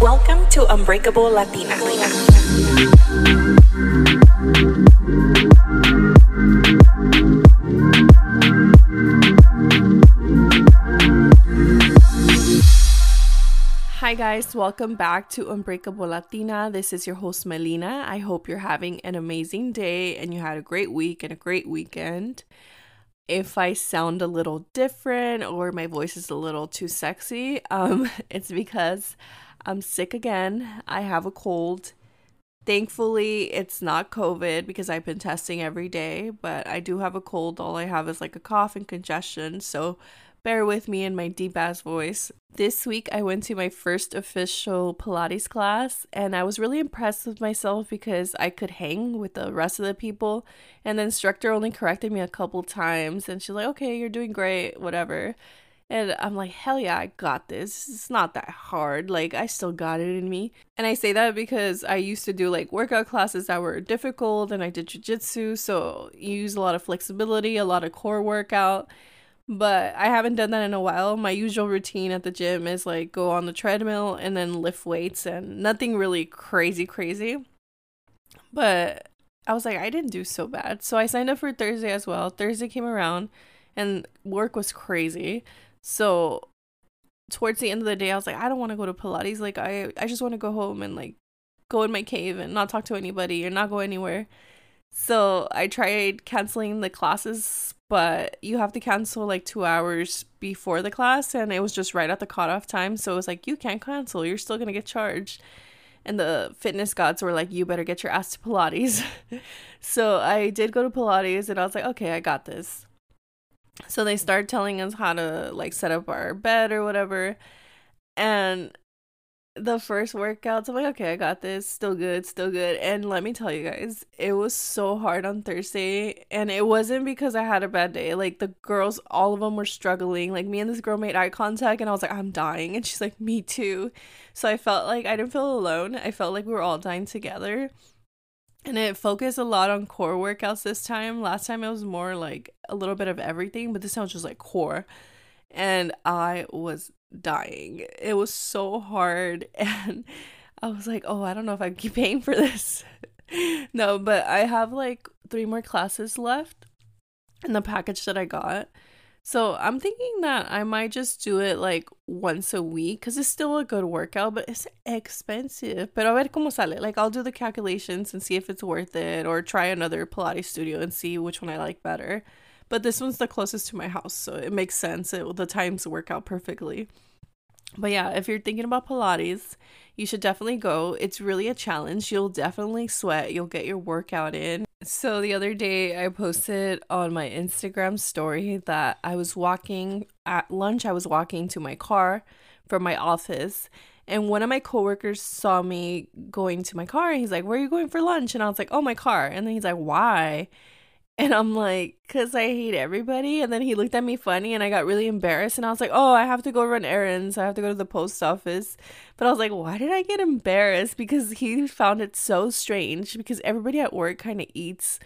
Welcome to Unbreakable Latina. Hi, guys, welcome back to Unbreakable Latina. This is your host, Melina. I hope you're having an amazing day and you had a great week and a great weekend. If I sound a little different or my voice is a little too sexy, um, it's because I'm sick again. I have a cold. Thankfully, it's not COVID because I've been testing every day, but I do have a cold. All I have is like a cough and congestion. So bear with me in my deep ass voice. This week, I went to my first official Pilates class, and I was really impressed with myself because I could hang with the rest of the people. And the instructor only corrected me a couple times, and she's like, okay, you're doing great, whatever. And I'm like, hell yeah, I got this. It's not that hard. Like, I still got it in me. And I say that because I used to do like workout classes that were difficult and I did jujitsu. So you use a lot of flexibility, a lot of core workout. But I haven't done that in a while. My usual routine at the gym is like go on the treadmill and then lift weights and nothing really crazy, crazy. But I was like, I didn't do so bad. So I signed up for Thursday as well. Thursday came around and work was crazy. So towards the end of the day, I was like, I don't want to go to Pilates. Like, I, I just want to go home and like go in my cave and not talk to anybody or not go anywhere. So I tried canceling the classes, but you have to cancel like two hours before the class, and it was just right at the cutoff time. So it was like, you can't cancel, you're still gonna get charged. And the fitness gods were like, you better get your ass to Pilates. so I did go to Pilates, and I was like, okay, I got this. So they start telling us how to like set up our bed or whatever. And the first workouts, I'm like, okay, I got this. Still good, still good. And let me tell you guys, it was so hard on Thursday. And it wasn't because I had a bad day. Like, the girls, all of them were struggling. Like, me and this girl made eye contact, and I was like, I'm dying. And she's like, me too. So I felt like I didn't feel alone. I felt like we were all dying together. And it focused a lot on core workouts this time. Last time it was more like a little bit of everything, but this time it was just like core. And I was dying. It was so hard. And I was like, oh, I don't know if I keep paying for this. no, but I have like three more classes left in the package that I got. So I'm thinking that I might just do it like once a week because it's still a good workout, but it's expensive. Pero a ver cómo sale. Like I'll do the calculations and see if it's worth it, or try another Pilates studio and see which one I like better. But this one's the closest to my house, so it makes sense. It, the times work out perfectly. But yeah, if you're thinking about Pilates, you should definitely go. It's really a challenge. You'll definitely sweat. You'll get your workout in. So the other day, I posted on my Instagram story that I was walking at lunch. I was walking to my car from my office. And one of my coworkers saw me going to my car and he's like, Where are you going for lunch? And I was like, Oh, my car. And then he's like, Why? And I'm like, because I hate everybody. And then he looked at me funny and I got really embarrassed. And I was like, oh, I have to go run errands. I have to go to the post office. But I was like, why did I get embarrassed? Because he found it so strange because everybody at work kind of eats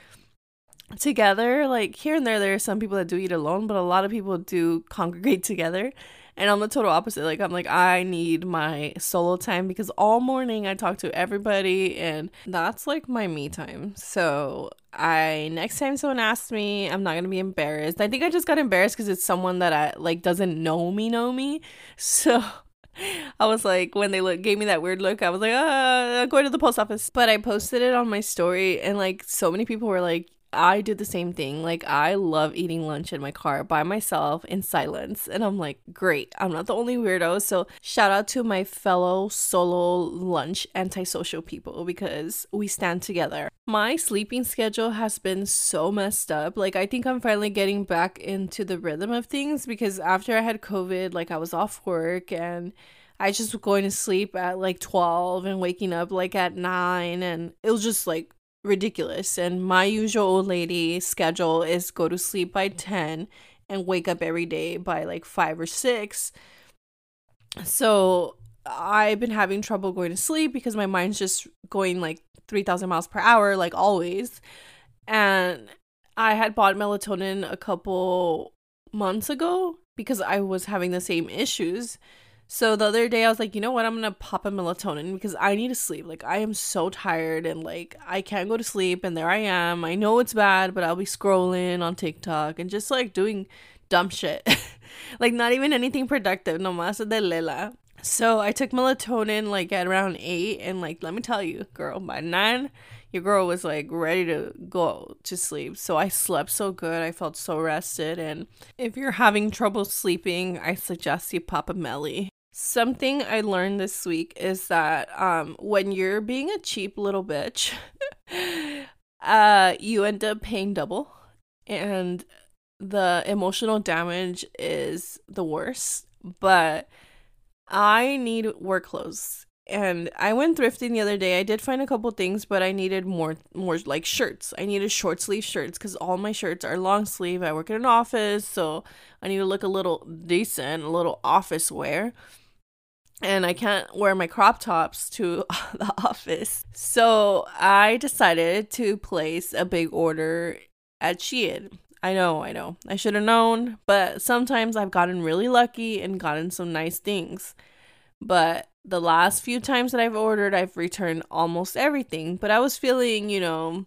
together. Like here and there, there are some people that do eat alone, but a lot of people do congregate together. And I'm the total opposite. Like I'm like I need my solo time because all morning I talk to everybody and that's like my me time. So I next time someone asks me, I'm not gonna be embarrassed. I think I just got embarrassed because it's someone that I like doesn't know me, know me. So I was like, when they look gave me that weird look, I was like, uh, going to the post office. But I posted it on my story, and like so many people were like, I did the same thing. Like, I love eating lunch in my car by myself in silence. And I'm like, great. I'm not the only weirdo. So, shout out to my fellow solo lunch antisocial people because we stand together. My sleeping schedule has been so messed up. Like, I think I'm finally getting back into the rhythm of things because after I had COVID, like, I was off work and I just was going to sleep at like 12 and waking up like at 9. And it was just like, ridiculous. And my usual old lady schedule is go to sleep by 10 and wake up every day by like 5 or 6. So I've been having trouble going to sleep because my mind's just going like 3000 miles per hour like always. And I had bought melatonin a couple months ago because I was having the same issues. So the other day I was like, you know what? I'm to pop a melatonin because I need to sleep. Like I am so tired and like I can't go to sleep and there I am. I know it's bad, but I'll be scrolling on TikTok and just like doing dumb shit. like not even anything productive, no más de lela. So I took melatonin like at around 8 and like let me tell you, girl, by 9 your girl was like ready to go to sleep. So I slept so good. I felt so rested. And if you're having trouble sleeping, I suggest you pop a Melly. Something I learned this week is that um, when you're being a cheap little bitch, uh, you end up paying double. And the emotional damage is the worst. But I need work clothes and I went thrifting the other day. I did find a couple things, but I needed more more like shirts. I needed short sleeve shirts cuz all my shirts are long sleeve. I work in an office, so I need to look a little decent, a little office wear. And I can't wear my crop tops to the office. So, I decided to place a big order at Shein. I know, I know. I should have known, but sometimes I've gotten really lucky and gotten some nice things. But the last few times that I've ordered, I've returned almost everything. But I was feeling, you know,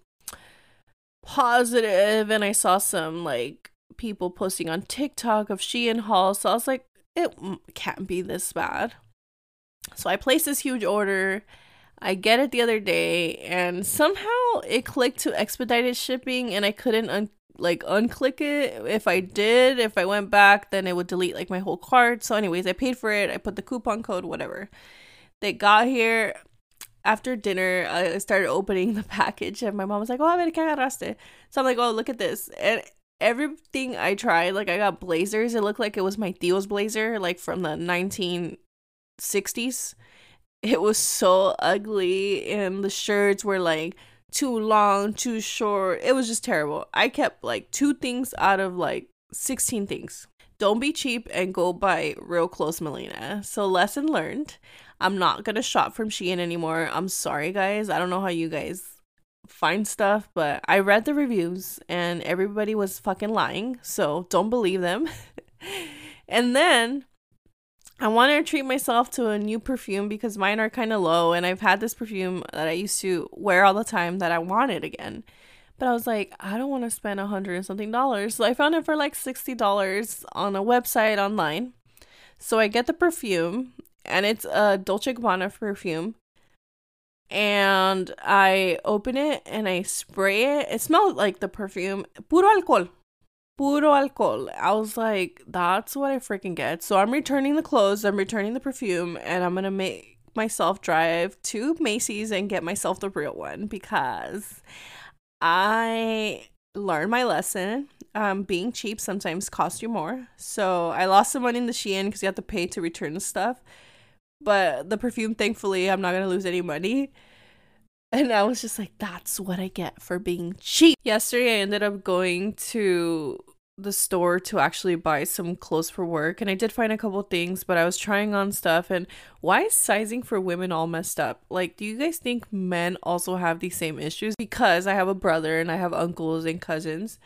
positive and I saw some like people posting on TikTok of Shein hauls. So I was like, it can't be this bad. So I placed this huge order. I get it the other day and somehow it clicked to expedited shipping and I couldn't un- like unclick it. If I did, if I went back, then it would delete like my whole cart. So, anyways, I paid for it. I put the coupon code, whatever. They got here after dinner. I started opening the package, and my mom was like, "Oh, a ver qué agarraste." So I'm like, "Oh, look at this!" And everything I tried, like I got blazers. It looked like it was my Theo's blazer, like from the 1960s. It was so ugly, and the shirts were like too long, too short. It was just terrible. I kept like two things out of like 16 things. Don't be cheap and go buy real close Melina. So, lesson learned. I'm not gonna shop from Shein anymore. I'm sorry, guys. I don't know how you guys find stuff, but I read the reviews and everybody was fucking lying. So, don't believe them. and then I wanted to treat myself to a new perfume because mine are kind of low, and I've had this perfume that I used to wear all the time that I wanted again. But I was like, I don't want to spend a hundred and something dollars. So I found it for like sixty dollars on a website online. So I get the perfume, and it's a Dolce Gabbana perfume. And I open it and I spray it. It smelled like the perfume, puro alcohol puro alcohol. I was like, that's what I freaking get. So I'm returning the clothes, I'm returning the perfume, and I'm gonna make myself drive to Macy's and get myself the real one because I learned my lesson. Um, being cheap sometimes costs you more. So I lost some money in the Shein because you have to pay to return the stuff. But the perfume, thankfully, I'm not gonna lose any money. And I was just like, that's what I get for being cheap. Yesterday, I ended up going to the store to actually buy some clothes for work and I did find a couple things, but I was trying on stuff and why is sizing for women all messed up? Like, do you guys think men also have these same issues? Because I have a brother and I have uncles and cousins.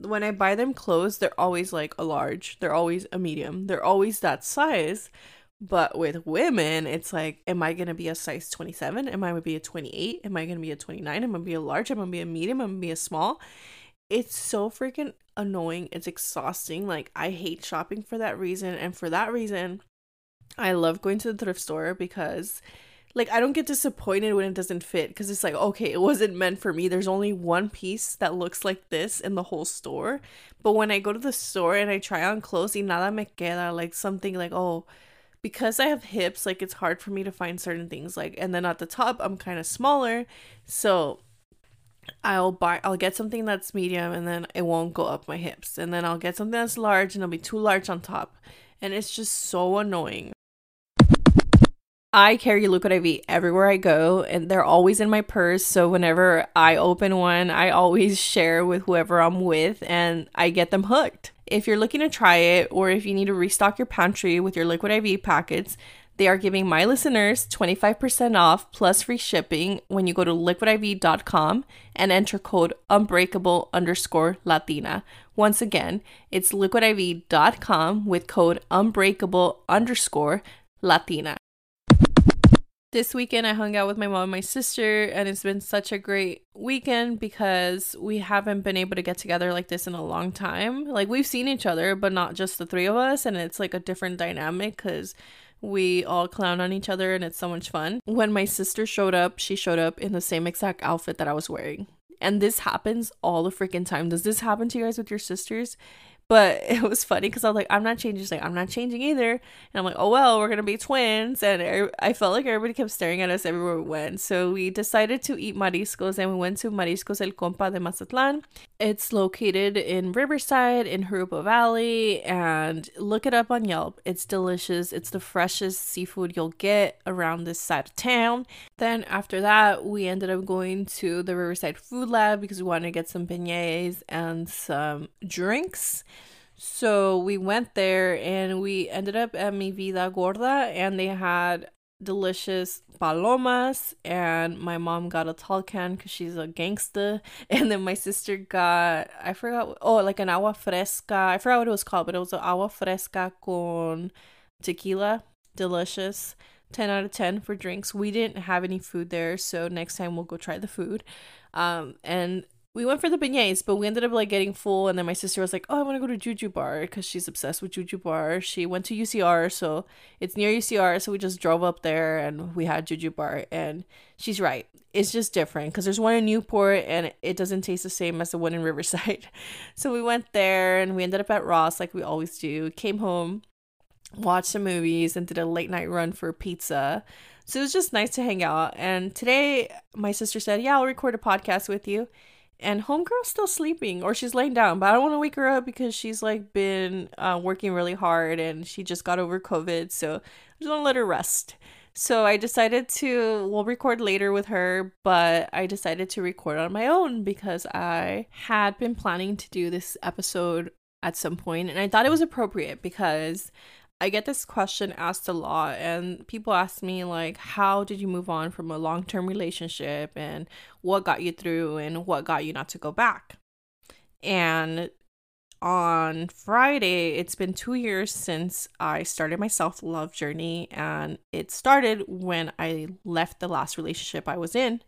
When I buy them clothes, they're always like a large, they're always a medium, they're always that size. But with women, it's like, am I gonna be a size 27? Am I gonna be a 28? Am I gonna be a 29? Am I gonna be a large? Am I gonna be a medium? Am I gonna be a small? It's so freaking annoying. It's exhausting. Like, I hate shopping for that reason. And for that reason, I love going to the thrift store because, like, I don't get disappointed when it doesn't fit because it's like, okay, it wasn't meant for me. There's only one piece that looks like this in the whole store. But when I go to the store and I try on clothes, y nada me queda, like something like, oh, because I have hips, like, it's hard for me to find certain things. Like, and then at the top, I'm kind of smaller. So, I'll buy I'll get something that's medium and then it won't go up my hips. And then I'll get something that's large and it'll be too large on top. And it's just so annoying. I carry Liquid IV everywhere I go and they're always in my purse. So whenever I open one, I always share with whoever I'm with and I get them hooked. If you're looking to try it or if you need to restock your pantry with your Liquid IV packets, they are giving my listeners 25% off plus free shipping when you go to liquidiv.com and enter code unbreakable underscore Latina. Once again, it's liquidiv.com with code unbreakable underscore Latina. This weekend, I hung out with my mom and my sister, and it's been such a great weekend because we haven't been able to get together like this in a long time. Like, we've seen each other, but not just the three of us, and it's like a different dynamic because we all clown on each other and it's so much fun. When my sister showed up, she showed up in the same exact outfit that I was wearing. And this happens all the freaking time. Does this happen to you guys with your sisters? But it was funny because I was like, I'm not changing. She's like, I'm not changing either. And I'm like, oh, well, we're going to be twins. And I felt like everybody kept staring at us everywhere we went. So we decided to eat mariscos and we went to Mariscos El Compa de Mazatlan. It's located in Riverside in Jurupa Valley. And look it up on Yelp. It's delicious. It's the freshest seafood you'll get around this side of town. Then after that, we ended up going to the Riverside Food Lab because we wanted to get some beignets and some drinks. So we went there and we ended up at Mi Vida Gorda and they had delicious palomas and my mom got a tall can because she's a gangsta and then my sister got i forgot oh like an agua fresca. I forgot what it was called but it was an agua fresca con tequila. Delicious. 10 out of 10 for drinks. We didn't have any food there so next time we'll go try the food. Um and we went for the beignets, but we ended up like getting full. And then my sister was like, "Oh, I want to go to Juju Bar because she's obsessed with Juju Bar." She went to UCR, so it's near UCR. So we just drove up there and we had Juju Bar. And she's right, it's just different because there's one in Newport and it doesn't taste the same as the one in Riverside. so we went there and we ended up at Ross like we always do. Came home, watched some movies, and did a late night run for pizza. So it was just nice to hang out. And today, my sister said, "Yeah, I'll record a podcast with you." And homegirl's still sleeping or she's laying down but i don't want to wake her up because she's like been uh, working really hard and she just got over covid so i just want to let her rest. So i decided to we'll record later with her but i decided to record on my own because i had been planning to do this episode at some point and i thought it was appropriate because I get this question asked a lot, and people ask me, like, how did you move on from a long term relationship, and what got you through, and what got you not to go back? And on Friday, it's been two years since I started my self love journey, and it started when I left the last relationship I was in.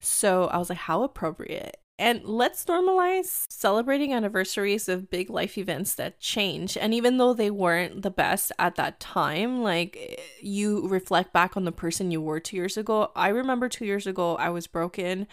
So I was like, how appropriate. And let's normalize celebrating anniversaries of big life events that change. And even though they weren't the best at that time, like eh, you reflect back on the person you were two years ago. I remember two years ago, I was broken.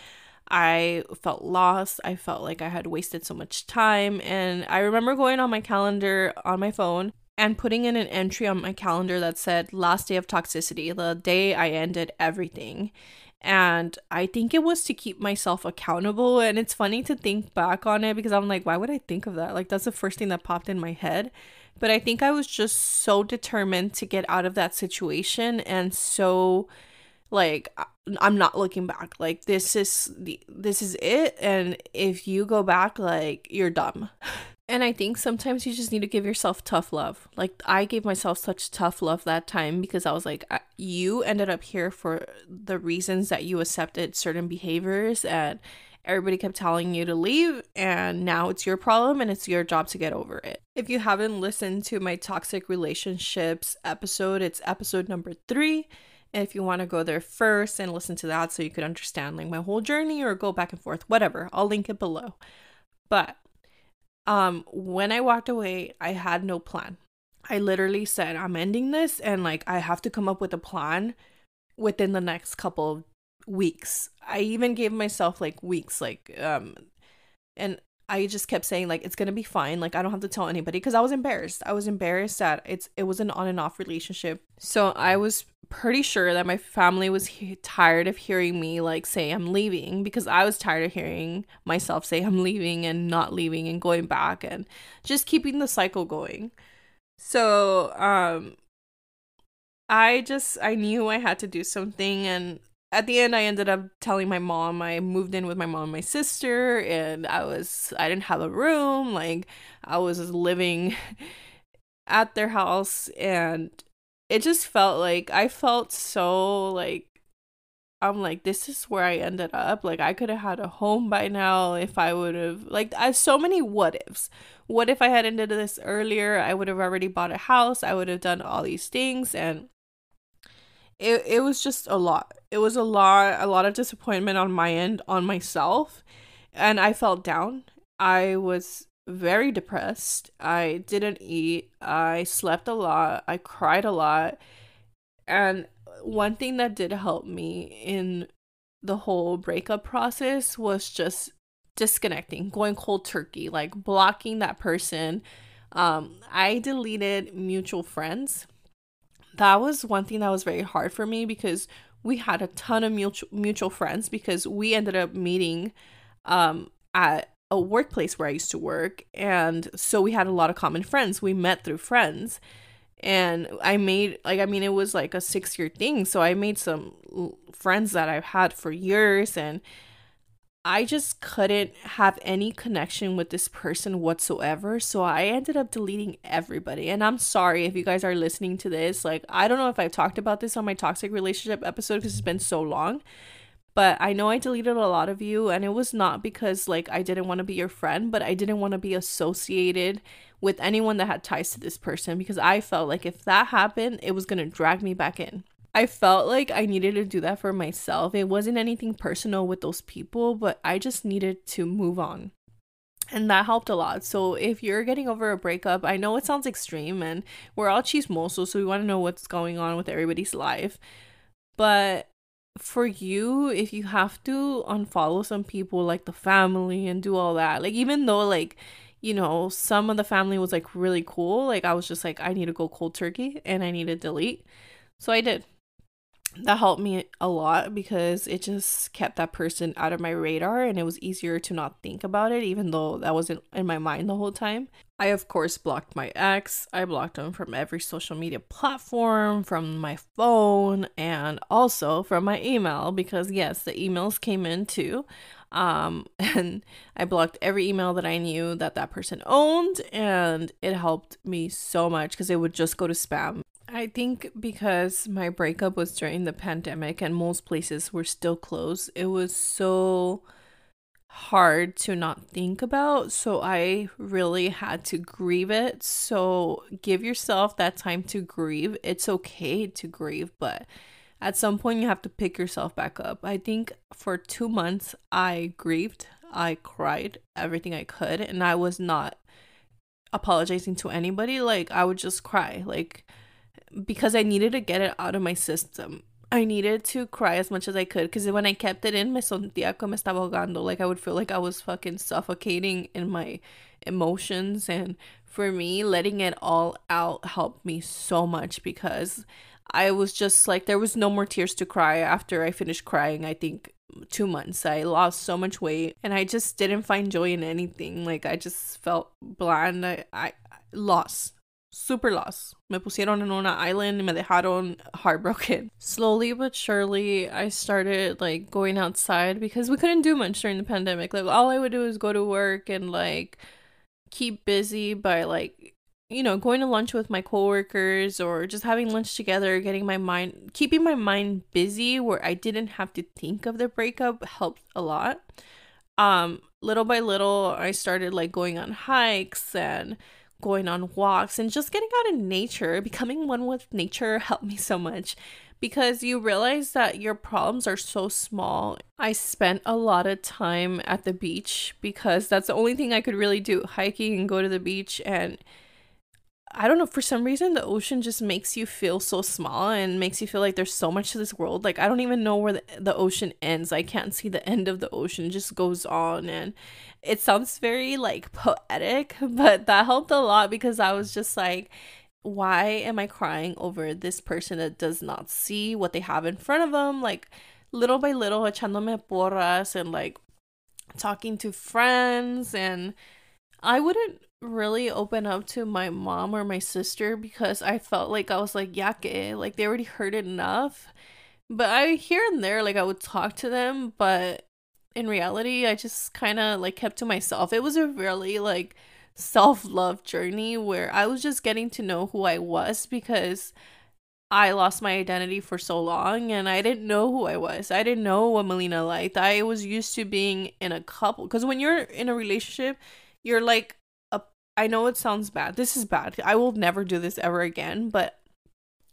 I felt lost. I felt like I had wasted so much time. And I remember going on my calendar on my phone and putting in an entry on my calendar that said last day of toxicity, the day I ended everything. And I think it was to keep myself accountable. And it's funny to think back on it because I'm like, why would I think of that? Like, that's the first thing that popped in my head. But I think I was just so determined to get out of that situation and so like I'm not looking back. Like this is the this is it and if you go back like you're dumb. And I think sometimes you just need to give yourself tough love. Like I gave myself such tough love that time because I was like you ended up here for the reasons that you accepted certain behaviors and everybody kept telling you to leave and now it's your problem and it's your job to get over it. If you haven't listened to my toxic relationships episode, it's episode number 3. And if you want to go there first and listen to that so you could understand like my whole journey or go back and forth, whatever, I'll link it below. But um when I walked away, I had no plan. I literally said I'm ending this and like I have to come up with a plan within the next couple of weeks. I even gave myself like weeks like um and I just kept saying like it's to be fine. Like I don't have to tell anybody because I was embarrassed. I was embarrassed that it's it was an on and off relationship. So I was pretty sure that my family was he- tired of hearing me like say I'm leaving because I was tired of hearing myself say I'm leaving and not leaving and going back and just keeping the cycle going. So, um I just I knew I had to do something and at the end I ended up telling my mom I moved in with my mom and my sister and I was I didn't have a room like I was living at their house and it just felt like I felt so like I'm like this is where I ended up. Like I could have had a home by now if I would have like I so many what ifs. What if I had ended this earlier? I would have already bought a house. I would have done all these things and it, it was just a lot. It was a lot, a lot of disappointment on my end, on myself. And I felt down. I was very depressed. I didn't eat. I slept a lot. I cried a lot. And one thing that did help me in the whole breakup process was just disconnecting, going cold turkey, like blocking that person. Um, I deleted mutual friends that was one thing that was very hard for me because we had a ton of mutual mutual friends because we ended up meeting um at a workplace where I used to work and so we had a lot of common friends. We met through friends. And I made like I mean it was like a 6 year thing, so I made some friends that I've had for years and I just couldn't have any connection with this person whatsoever. So I ended up deleting everybody. And I'm sorry if you guys are listening to this. Like, I don't know if I've talked about this on my toxic relationship episode because it's been so long. But I know I deleted a lot of you. And it was not because, like, I didn't want to be your friend, but I didn't want to be associated with anyone that had ties to this person because I felt like if that happened, it was going to drag me back in. I felt like I needed to do that for myself. It wasn't anything personal with those people, but I just needed to move on. And that helped a lot. So if you're getting over a breakup, I know it sounds extreme and we're all chismosos, so we want to know what's going on with everybody's life. But for you, if you have to unfollow some people like the family and do all that, like even though like you know, some of the family was like really cool. Like I was just like, I need to go cold turkey and I need to delete. So I did that helped me a lot because it just kept that person out of my radar and it was easier to not think about it even though that wasn't in my mind the whole time. I of course blocked my ex. I blocked him from every social media platform, from my phone and also from my email because yes, the emails came in too. Um and I blocked every email that I knew that that person owned and it helped me so much cuz it would just go to spam I think because my breakup was during the pandemic and most places were still closed, it was so hard to not think about. So I really had to grieve it. So give yourself that time to grieve. It's okay to grieve, but at some point you have to pick yourself back up. I think for two months I grieved, I cried everything I could, and I was not apologizing to anybody. Like I would just cry. Like because I needed to get it out of my system. I needed to cry as much as I could because when I kept it in, me sentía como estaba ahogando. Like I would feel like I was fucking suffocating in my emotions. And for me, letting it all out helped me so much because I was just like, there was no more tears to cry after I finished crying. I think two months. I lost so much weight and I just didn't find joy in anything. Like I just felt bland. I, I lost super lost. Me pusieron en una island y me dejaron heartbroken. Slowly but surely, I started like going outside because we couldn't do much during the pandemic. Like all I would do is go to work and like keep busy by like you know going to lunch with my coworkers or just having lunch together getting my mind keeping my mind busy where i didn't have to think of the breakup helped a lot um little by little i started like going on hikes and going on walks and just getting out in nature, becoming one with nature helped me so much because you realize that your problems are so small. I spent a lot of time at the beach because that's the only thing I could really do hiking and go to the beach and I don't know, for some reason, the ocean just makes you feel so small and makes you feel like there's so much to this world. Like, I don't even know where the, the ocean ends. I can't see the end of the ocean, it just goes on. And it sounds very like poetic, but that helped a lot because I was just like, why am I crying over this person that does not see what they have in front of them? Like, little by little, echándome porras and like talking to friends and I wouldn't really open up to my mom or my sister because I felt like I was like, yake, like they already heard enough. But I here and there, like I would talk to them, but in reality, I just kind of like kept to myself. It was a really like self love journey where I was just getting to know who I was because I lost my identity for so long and I didn't know who I was. I didn't know what Melina liked. I was used to being in a couple because when you're in a relationship, you're like I know it sounds bad. This is bad. I will never do this ever again, but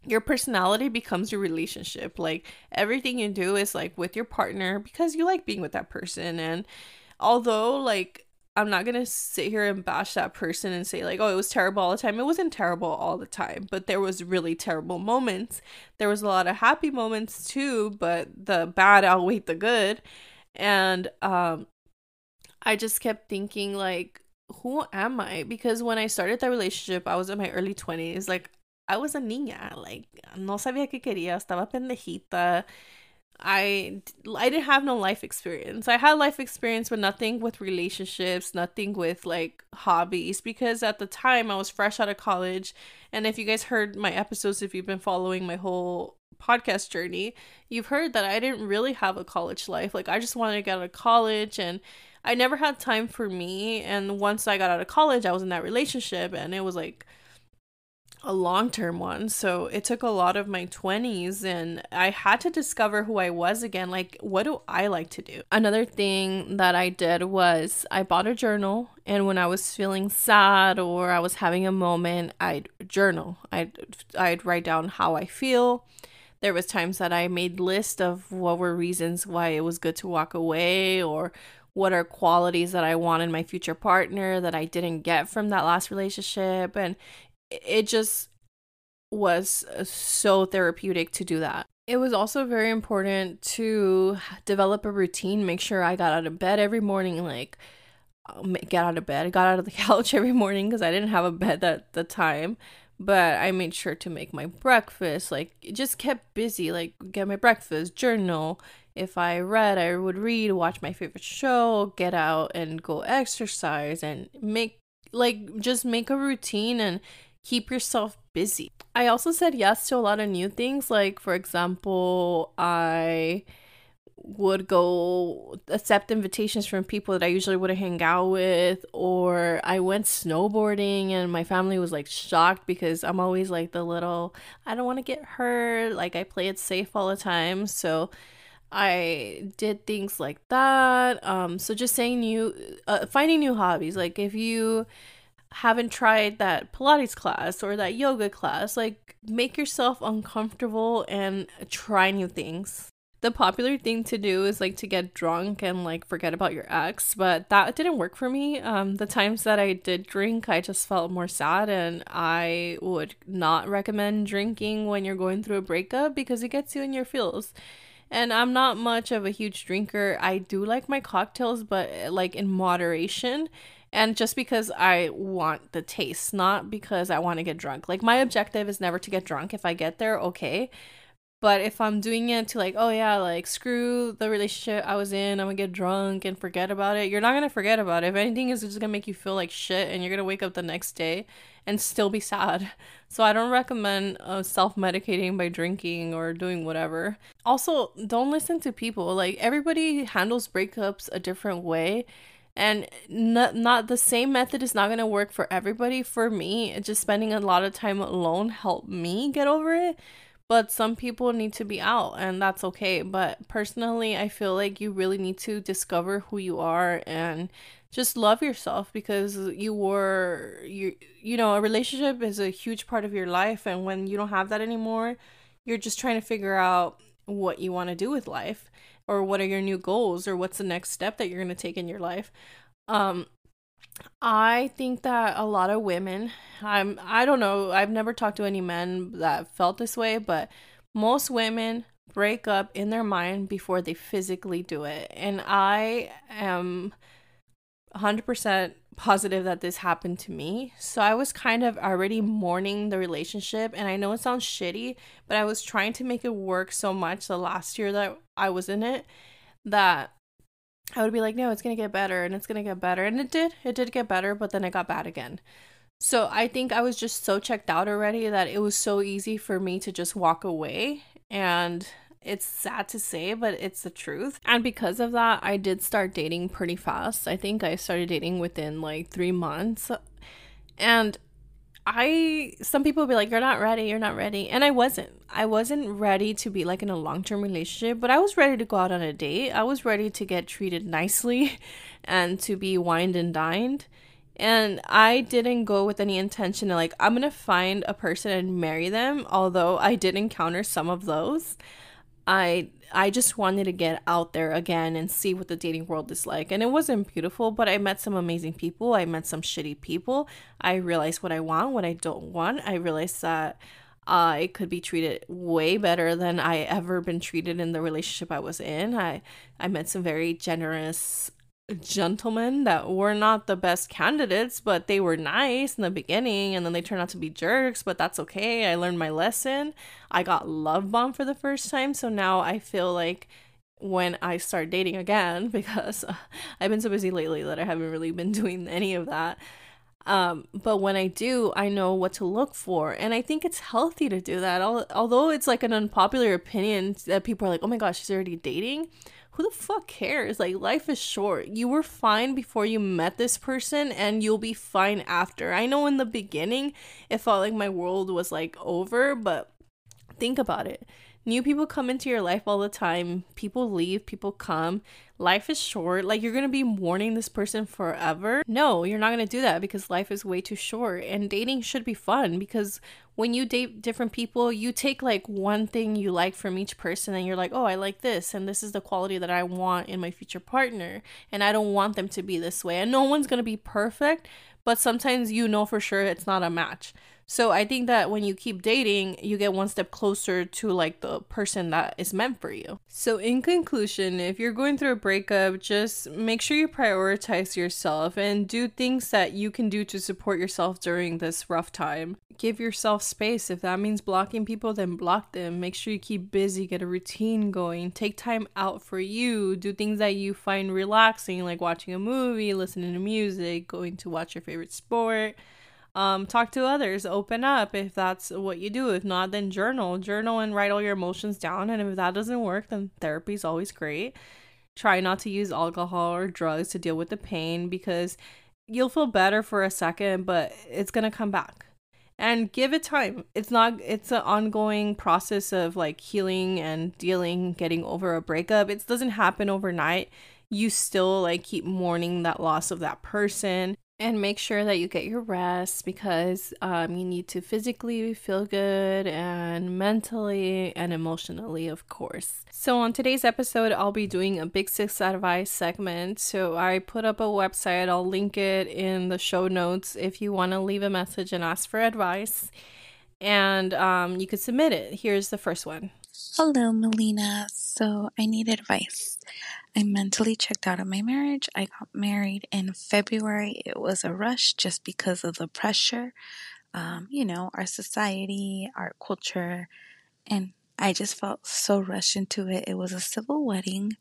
your personality becomes your relationship. Like everything you do is like with your partner because you like being with that person. And although like I'm not gonna sit here and bash that person and say like, oh, it was terrible all the time. It wasn't terrible all the time, but there was really terrible moments. There was a lot of happy moments too, but the bad outweighed the good. And um I just kept thinking like who am I? Because when I started that relationship, I was in my early 20s. Like I was a niña, like no sabía qué quería, estaba pendejita. I I didn't have no life experience. I had life experience but nothing with relationships, nothing with like hobbies because at the time I was fresh out of college and if you guys heard my episodes if you've been following my whole podcast journey, you've heard that I didn't really have a college life. Like I just wanted to get out of college and I never had time for me and once I got out of college, I was in that relationship and it was like a long term one. So it took a lot of my 20s and I had to discover who I was again. Like, what do I like to do? Another thing that I did was I bought a journal and when I was feeling sad or I was having a moment, I'd journal. I'd I'd write down how I feel. There was times that I made list of what were reasons why it was good to walk away or what are qualities that I want in my future partner that I didn't get from that last relationship and it just was uh, so therapeutic to do that. It was also very important to develop a routine, make sure I got out of bed every morning, like um, get out of bed, got out of the couch every morning because I didn't have a bed at the time. But I made sure to make my breakfast, like just kept busy, like get my breakfast, journal. If I read, I would read, watch my favorite show, get out and go exercise and make like just make a routine and keep yourself busy. I also said yes to a lot of new things. Like, for example, I would go accept invitations from people that I usually wouldn't hang out with, or I went snowboarding and my family was like shocked because I'm always like the little, I don't want to get hurt. Like, I play it safe all the time. So, I did things like that. Um, so just saying new, uh, finding new hobbies. Like if you haven't tried that Pilates class or that yoga class, like make yourself uncomfortable and try new things. The popular thing to do is like to get drunk and like forget about your ex, but that didn't work for me. Um, the times that I did drink, I just felt more sad, and I would not recommend drinking when you're going through a breakup because it gets you in your feels and I'm not much of a huge drinker. I do like my cocktails, but eh, like in moderation and just because I want the taste, not because I want to get drunk. Like my objective is never to get drunk. If I get there, okay. But if I'm doing it to like, oh yeah, like screw the relationship I was in, I'm gonna get drunk and forget about it. You're not gonna forget about it. If anything, it's just gonna make you feel like shit, and you're gonna wake up the next day and still be sad. So I don't recommend uh, self medicating by drinking or doing whatever. Also, don't listen to people. Like everybody handles breakups a different way and not not the same method is not to work for everybody for me just spending a lot of time alone helped me get over it but some people need to be out and that's okay. But personally i feel like you really need to discover who you are and just love yourself because you were you you know a relationship is a huge part of your life and when you don't have that anymore you're just trying to figure out what you want to do with life or what are your new goals or what's the next step that you're going to take in your life. Um i think that a lot of women i'm i don't know i've never talked to any men that felt this way but most women break up in their mind before they physically do it and i am 100% positive that this happened to me. So I was kind of already mourning the relationship. And I know it sounds shitty, but I was trying to make it work so much the last year that I was in it that I would be like, no, it's going to get better and it's going to get better. And it did. It did get better, but then it got bad again. So I think I was just so checked out already that it was so easy for me to just walk away and it's sad to say, but it's the truth. And because of that, I did start dating pretty fast. I think I started dating within like three months. And I, some people be like, you're not ready, you're not ready. And I wasn't. I wasn't ready to be like in a long term relationship, but I was ready to go out on a date. I was ready to get treated nicely and to be wined and dined. And I didn't go with any intention of like, I'm gonna find a person and marry them, although I did encounter some of those. I I just wanted to get out there again and see what the dating world is like. And it wasn't beautiful, but I met some amazing people. I met some shitty people. I realized what I want, what I don't want. I realized that uh, I could be treated way better than I ever been treated in the relationship I was in. I I met some very generous gentlemen that were not the best candidates, but they were nice in the beginning and then they turned out to be jerks, but that's okay. I learned my lesson. I got love bombed for the first time, so now I feel like when I start dating again because I've been so busy lately that I haven't really been doing any of that. Um, but when I do, I know what to look for. And I think it's healthy to do that. Although it's like an unpopular opinion that people are like, oh my gosh, she's already dating who the fuck cares? Like, life is short. You were fine before you met this person, and you'll be fine after. I know in the beginning, it felt like my world was like over, but think about it. New people come into your life all the time. People leave, people come. Life is short. Like, you're gonna be mourning this person forever. No, you're not gonna do that because life is way too short. And dating should be fun because when you date different people, you take like one thing you like from each person and you're like, oh, I like this. And this is the quality that I want in my future partner. And I don't want them to be this way. And no one's gonna be perfect, but sometimes you know for sure it's not a match. So I think that when you keep dating, you get one step closer to like the person that is meant for you. So in conclusion, if you're going through a breakup, just make sure you prioritize yourself and do things that you can do to support yourself during this rough time. Give yourself space. If that means blocking people, then block them. Make sure you keep busy, get a routine going. Take time out for you. Do things that you find relaxing, like watching a movie, listening to music, going to watch your favorite sport um, talk to others, open up if that's what you do. If not, then journal. Journal and write all your emotions down. And if that doesn't work, then therapy is always great. Try not to use alcohol or drugs to deal with the pain because you'll feel better for a second, but it's going to come back. And give it time. It's not, it's an ongoing process of like healing and dealing, getting over a breakup. It doesn't happen overnight. You still like keep mourning that loss of that person and make sure that you get your rest because um, you need to physically feel good and mentally and emotionally, of course. So, on today's episode, I'll be doing a Big Sis Advice segment. So, I put up a website, I'll link it in the show notes if you want to leave a message and ask for advice. And um, you could submit it. Here's the first one Hello, Melina. So, I need advice. I mentally checked out of my marriage. I got married in February. It was a rush just because of the pressure, um, you know, our society, our culture, and I just felt so rushed into it. It was a civil wedding.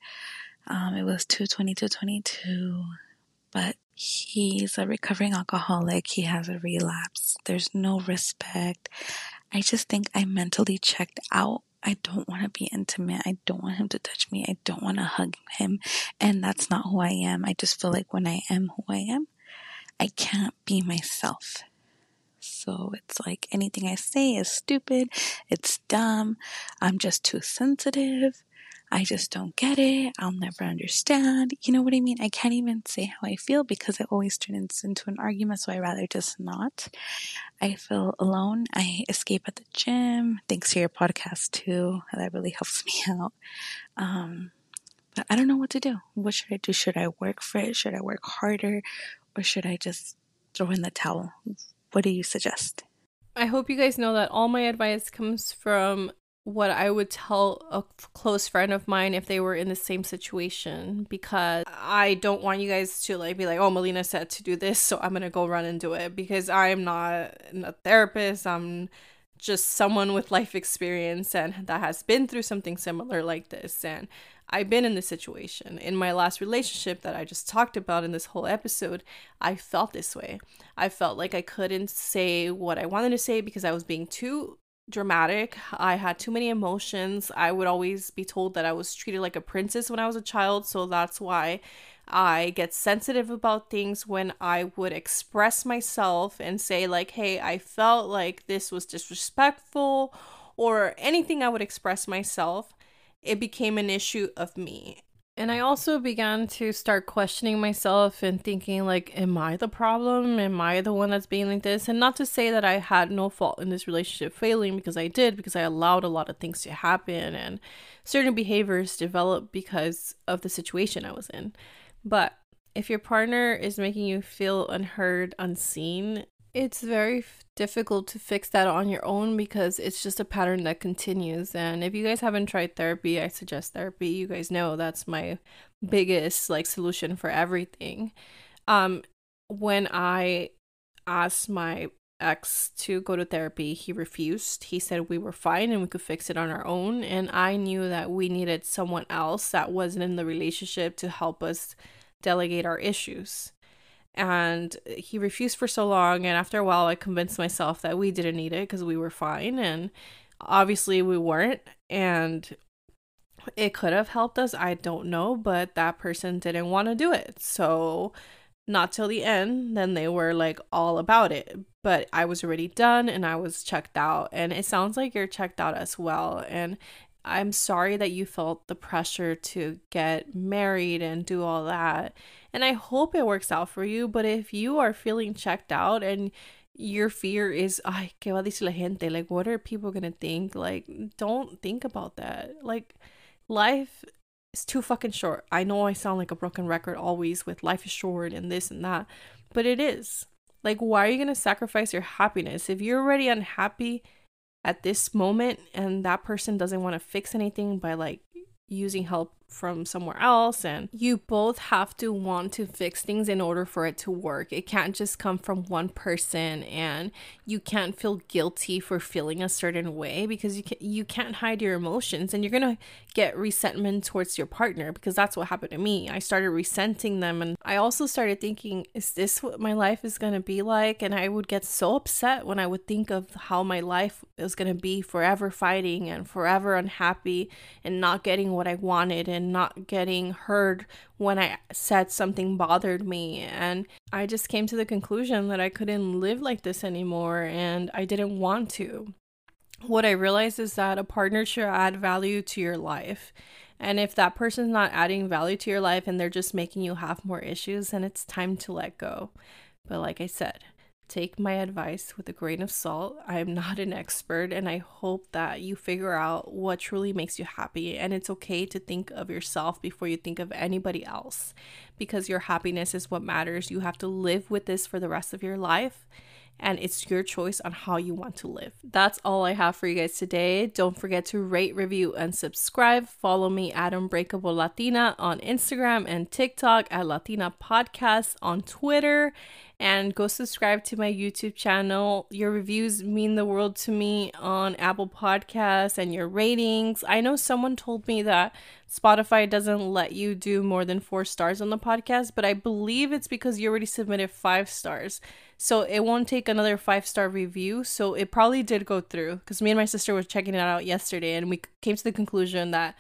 Um, it was 222 22, but he's a recovering alcoholic. He has a relapse. There's no respect. I just think I mentally checked out I don't want to be intimate. I don't want him to touch me. I don't want to hug him. And that's not who I am. I just feel like when I am who I am, I can't be myself. So it's like anything I say is stupid. It's dumb. I'm just too sensitive. I just don't get it. I'll never understand. You know what I mean? I can't even say how I feel because it always turns into an argument, so I rather just not. I feel alone. I escape at the gym, thanks to your podcast too. That really helps me out. Um, but I don't know what to do. What should I do? Should I work for it? Should I work harder? Or should I just throw in the towel? What do you suggest? I hope you guys know that all my advice comes from what I would tell a close friend of mine if they were in the same situation because I don't want you guys to like be like, oh, Melina said to do this, so I'm gonna go run and do it because I'm not a therapist. I'm just someone with life experience and that has been through something similar like this. And I've been in this situation. In my last relationship that I just talked about in this whole episode, I felt this way. I felt like I couldn't say what I wanted to say because I was being too dramatic. I had too many emotions. I would always be told that I was treated like a princess when I was a child, so that's why I get sensitive about things when I would express myself and say like, "Hey, I felt like this was disrespectful," or anything I would express myself, it became an issue of me. And I also began to start questioning myself and thinking, like, am I the problem? Am I the one that's being like this? And not to say that I had no fault in this relationship failing, because I did, because I allowed a lot of things to happen and certain behaviors developed because of the situation I was in. But if your partner is making you feel unheard, unseen, it's very f- difficult to fix that on your own because it's just a pattern that continues. And if you guys haven't tried therapy, I suggest therapy. You guys know that's my biggest like solution for everything. Um when I asked my ex to go to therapy, he refused. He said we were fine and we could fix it on our own. And I knew that we needed someone else that wasn't in the relationship to help us delegate our issues and he refused for so long and after a while i convinced myself that we didn't need it because we were fine and obviously we weren't and it could have helped us i don't know but that person didn't want to do it. So not till the end then they were like all about it. But i was already done and i was checked out and it sounds like you're checked out as well and i'm sorry that you felt the pressure to get married and do all that and I hope it works out for you. But if you are feeling checked out and your fear is, ay, ¿qué va a decir la gente? Like, what are people going to think? Like, don't think about that. Like, life is too fucking short. I know I sound like a broken record always with life is short and this and that, but it is. Like, why are you going to sacrifice your happiness? If you're already unhappy at this moment and that person doesn't want to fix anything by like using help from somewhere else and you both have to want to fix things in order for it to work. It can't just come from one person and you can't feel guilty for feeling a certain way because you can you can't hide your emotions and you're going to get resentment towards your partner because that's what happened to me. I started resenting them and I also started thinking is this what my life is going to be like and I would get so upset when I would think of how my life is going to be forever fighting and forever unhappy and not getting what I wanted and not getting heard when I said something bothered me. And I just came to the conclusion that I couldn't live like this anymore and I didn't want to. What I realized is that a partner should add value to your life. And if that person's not adding value to your life and they're just making you have more issues, then it's time to let go. But like I said, Take my advice with a grain of salt. I am not an expert, and I hope that you figure out what truly makes you happy. And it's okay to think of yourself before you think of anybody else because your happiness is what matters. You have to live with this for the rest of your life and it's your choice on how you want to live. That's all I have for you guys today. Don't forget to rate, review, and subscribe. Follow me at Unbreakable Latina on Instagram and TikTok, at Latina Podcast on Twitter, and go subscribe to my YouTube channel. Your reviews mean the world to me on Apple Podcasts and your ratings. I know someone told me that Spotify doesn't let you do more than four stars on the podcast, but I believe it's because you already submitted five stars. So it won't take another five star review. So it probably did go through because me and my sister were checking it out yesterday and we came to the conclusion that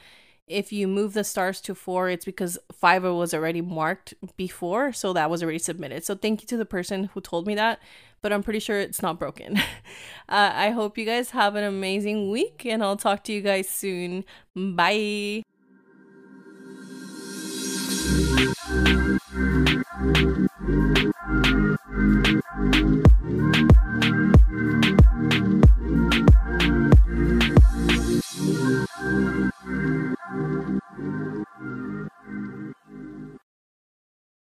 if you move the stars to four, it's because five was already marked before, so that was already submitted. So thank you to the person who told me that, but I'm pretty sure it's not broken. uh, I hope you guys have an amazing week, and I'll talk to you guys soon. Bye. Thank you.